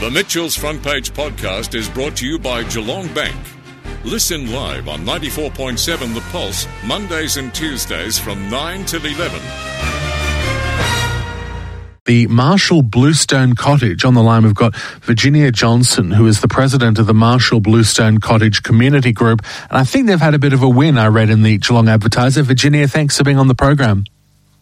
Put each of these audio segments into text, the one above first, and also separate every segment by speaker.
Speaker 1: The Mitchell's Front Page podcast is brought to you by Geelong Bank. Listen live on 94.7 The Pulse, Mondays and Tuesdays from 9 till 11.
Speaker 2: the Marshall Bluestone Cottage. On the line, we've got Virginia Johnson, who is the president of the Marshall Bluestone Cottage Community Group. And I think they've had a bit of a win, I read in the Geelong Advertiser. Virginia, thanks for being on the program.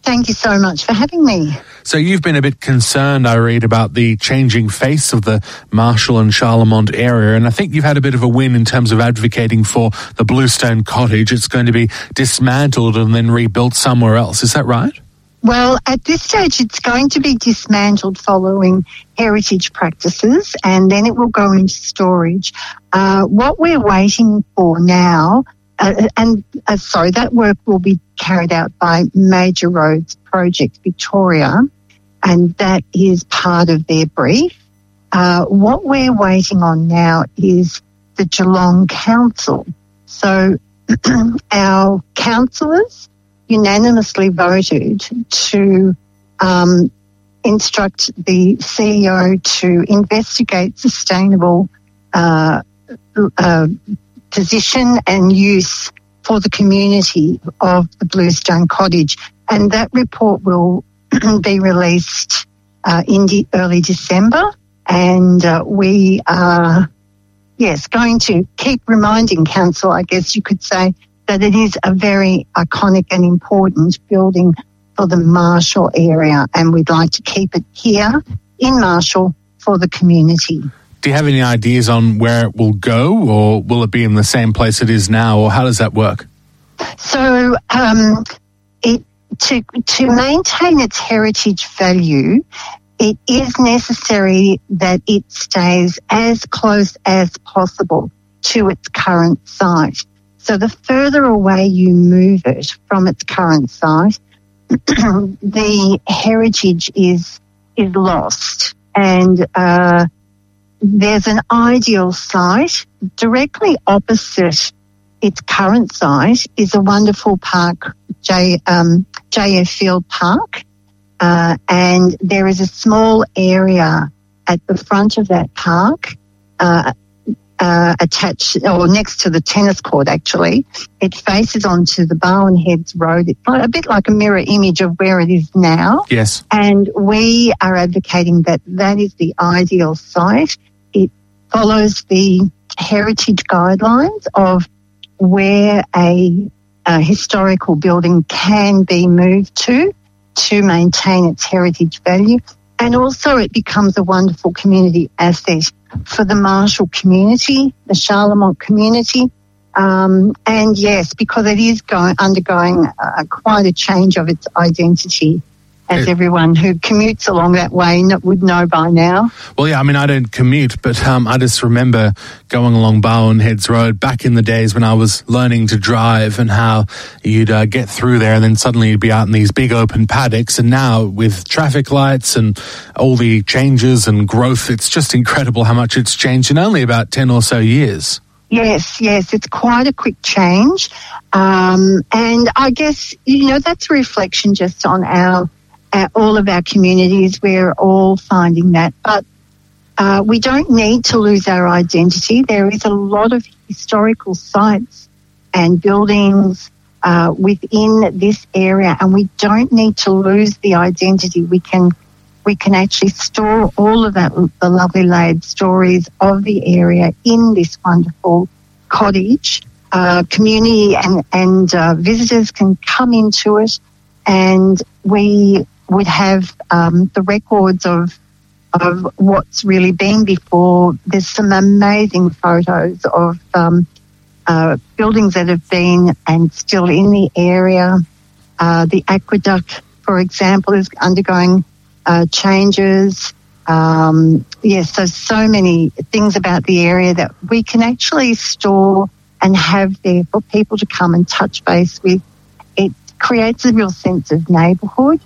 Speaker 3: Thank you so much for having me.
Speaker 2: So you've been a bit concerned, I read, about the changing face of the Marshall and Charlemont area, and I think you've had a bit of a win in terms of advocating for the Bluestone Cottage. It's going to be dismantled and then rebuilt somewhere else. Is that right?
Speaker 3: Well, at this stage, it's going to be dismantled following heritage practices and then it will go into storage. Uh, what we're waiting for now, uh, and uh, sorry, that work will be carried out by Major Roads Project Victoria, and that is part of their brief. Uh, what we're waiting on now is the Geelong Council. So our councillors unanimously voted to um, instruct the CEO to investigate sustainable uh, uh, position and use for the community of the Bluestone Cottage. And that report will be released uh, in early December. And uh, we are, yes, going to keep reminding Council, I guess you could say, that it is a very iconic and important building for the Marshall area. And we'd like to keep it here in Marshall for the community.
Speaker 2: Do you have any ideas on where it will go, or will it be in the same place it is now, or how does that work?
Speaker 3: So, um, it to to maintain its heritage value, it is necessary that it stays as close as possible to its current site. So, the further away you move it from its current site, the heritage is is lost, and uh, there's an ideal site directly opposite its current site is a wonderful park, J, um, JF Field Park, uh, and there is a small area at the front of that park, uh, uh, attached or next to the tennis court. Actually, it faces onto the Barwon Heads Road. It's a bit like a mirror image of where it is now.
Speaker 2: Yes.
Speaker 3: And we are advocating that that is the ideal site. Follows the heritage guidelines of where a, a historical building can be moved to to maintain its heritage value. And also it becomes a wonderful community asset for the Marshall community, the Charlemont community. Um, and yes, because it is going, undergoing uh, quite a change of its identity as
Speaker 2: It-
Speaker 3: everyone who commutes along that way would know by now.
Speaker 2: Well, yeah, I mean, I don't commute, but um, I just remember going along Barwon Heads Road back in the days when I was learning to drive and how you'd uh, get through there and then suddenly you'd be out in these big open paddocks. And now with traffic lights and all the changes and growth, it's just incredible how much it's changed in only about 10 or so years.
Speaker 3: Yes, yes, it's quite a quick change. Um, and I guess, you know, that's a reflection just on our, our all of our communities. We're all finding that. But uh, we don't need to lose our identity. There is a lot of historical sites and buildings uh, within this area, and we don't need to lose the identity. We can we can actually store all of that the lovely layered stories of the area in this wonderful cottage. Uh, community and and uh, visitors can come into it, and we would have um, the records of of what's really been before. There's some amazing photos of um, uh, buildings that have been and still in the area. Uh, the aqueduct, for example, is undergoing uh, changes. Um, yes, so so many things about the area that we can actually store and have there for people to come and touch base with. It creates a real sense of neighbourhood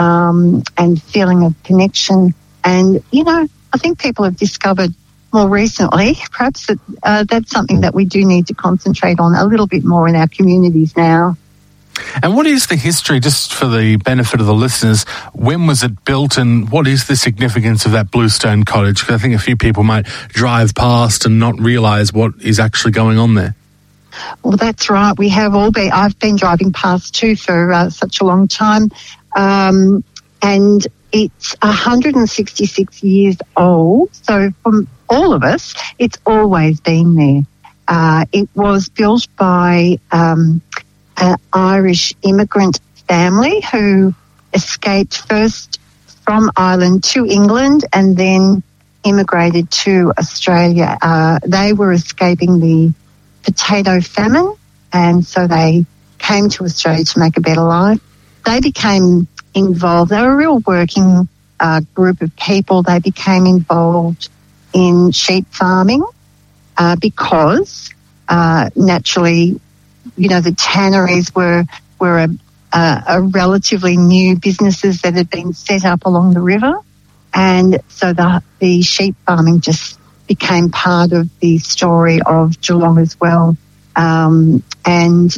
Speaker 3: um, and feeling of connection. And you know, I think people have discovered more recently, perhaps that uh, that's something that we do need to concentrate on a little bit more in our communities now.
Speaker 2: And what is the history, just for the benefit of the listeners? When was it built, and what is the significance of that bluestone cottage? Because I think a few people might drive past and not realise what is actually going on there.
Speaker 3: Well, that's right. We have all been. I've been driving past too for uh, such a long time, um, and it's 166 years old. So, from all of us, it's always been there. Uh, it was built by um, an Irish immigrant family who escaped first from Ireland to England and then immigrated to Australia. Uh, they were escaping the potato famine, and so they came to Australia to make a better life. They became involved. They were a real working uh, group of people. They became involved in sheep farming uh, because uh, naturally you know, the tanneries were were a, a, a relatively new businesses that had been set up along the river, and so the the sheep farming just became part of the story of Geelong as well, um, and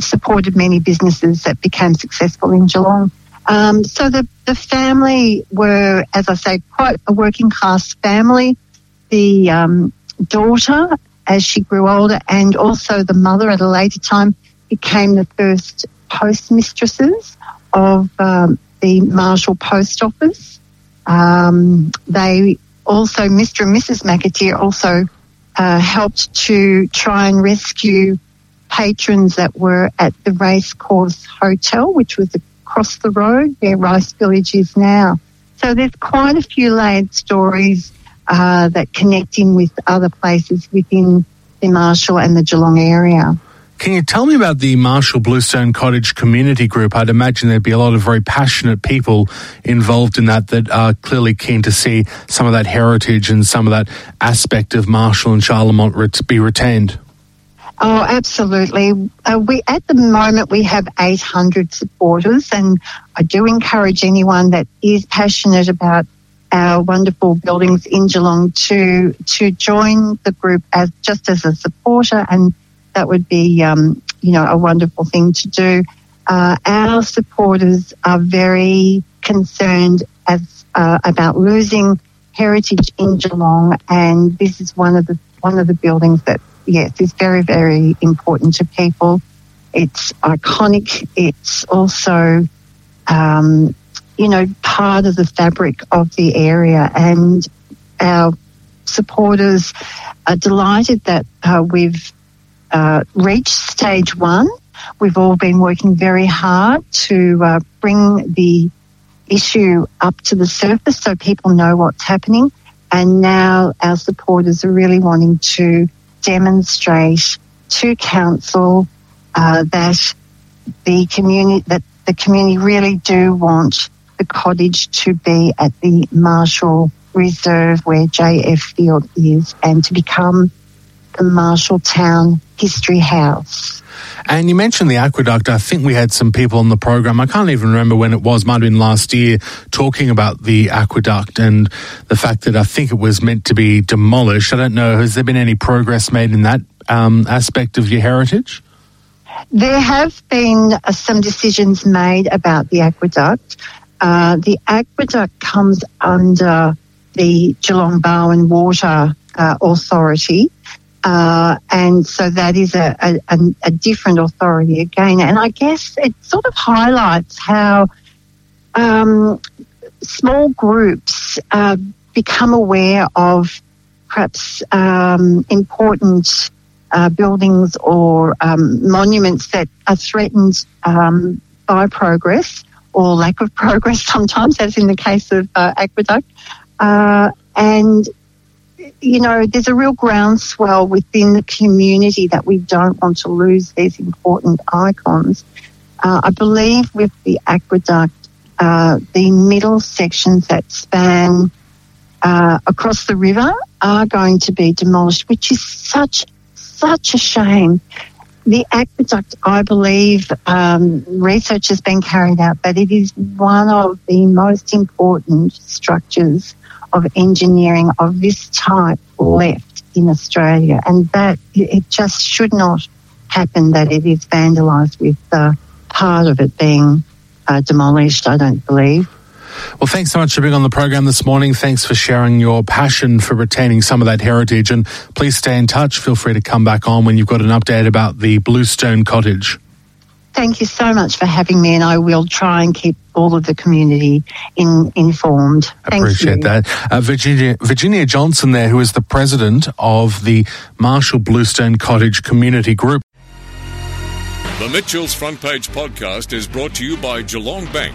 Speaker 3: supported many businesses that became successful in Geelong. Um, so the the family were, as I say, quite a working class family. The um, daughter as she grew older, and also the mother at a later time became the first postmistresses of um, the Marshall Post Office. Um, they also, Mr. and Mrs. McAteer also uh, helped to try and rescue patrons that were at the Racecourse Hotel, which was across the road where Rice Village is now. So there's quite a few layered stories uh, that connect in with other places within the Marshall and the Geelong area.
Speaker 2: Can you tell me about the Marshall Bluestone Cottage Community Group? I'd imagine there'd be a lot of very passionate people involved in that that are clearly keen to see some of that heritage and some of that aspect of Marshall and Charlemont be retained.
Speaker 3: Oh, absolutely. Uh, we at the moment we have 800 supporters, and I do encourage anyone that is passionate about our wonderful buildings in Geelong to to join the group as just as a supporter, and that would be um, you know a wonderful thing to do. Uh, our supporters are very concerned as uh, about losing heritage in Geelong, and this is one of the one of the buildings that yes is very very important to people. It's iconic. It's also um, you know, part of the fabric of the area. And our supporters are delighted that uh, we've uh, reached stage one. We've all been working very hard to uh, bring the issue up to the surface so people know what's happening. And now our supporters are really wanting to demonstrate to council uh, that the community that the community really do want the cottage to be at the Marshall Reserve where JF Field is and to become the Marshalltown History House.
Speaker 2: And you mentioned the aqueduct. I think we had some people on the program. I can't even remember when it was, might have been last year, talking about the aqueduct and the fact that I think it was meant to be demolished. I don't know. Has there been any progress made in that um, aspect of your heritage?
Speaker 3: There have been uh, some decisions made about the aqueduct. Uh, the aqueduct comes under the Geelong Barwon Water uh, Authority. Uh, and so that is a, a, a, different authority again. And I guess it sort of highlights how um, small groups uh, become aware of perhaps um, important uh, buildings or um, monuments that are threatened um, by progress or lack of progress sometimes, as in the case of uh, Aqueduct. Uh, and, you know, there's a real groundswell within the community that we don't want to lose these important icons. Uh, I believe with the Aqueduct, uh, the middle sections that span uh, across the river are going to be demolished, which is such, such a shame the aqueduct, I believe, um, research has been carried out, but it is one of the most important structures of engineering of this type left in Australia, and that it just should not happen that it is vandalised with uh, part of it being uh, demolished, I don't believe.
Speaker 2: Well, thanks so much for being on the program this morning. Thanks for sharing your passion for retaining some of that heritage. And please stay in touch. Feel free to come back on when you've got an update about the Bluestone Cottage.
Speaker 3: Thank you so much for having me, and I will try and keep all of the community in, informed. Thank
Speaker 2: Appreciate
Speaker 3: you.
Speaker 2: that. Uh, Virginia, Virginia Johnson, there, who is the president of the Marshall Bluestone Cottage Community Group.
Speaker 1: The Mitchell's Front Page podcast is brought to you by Geelong Bank.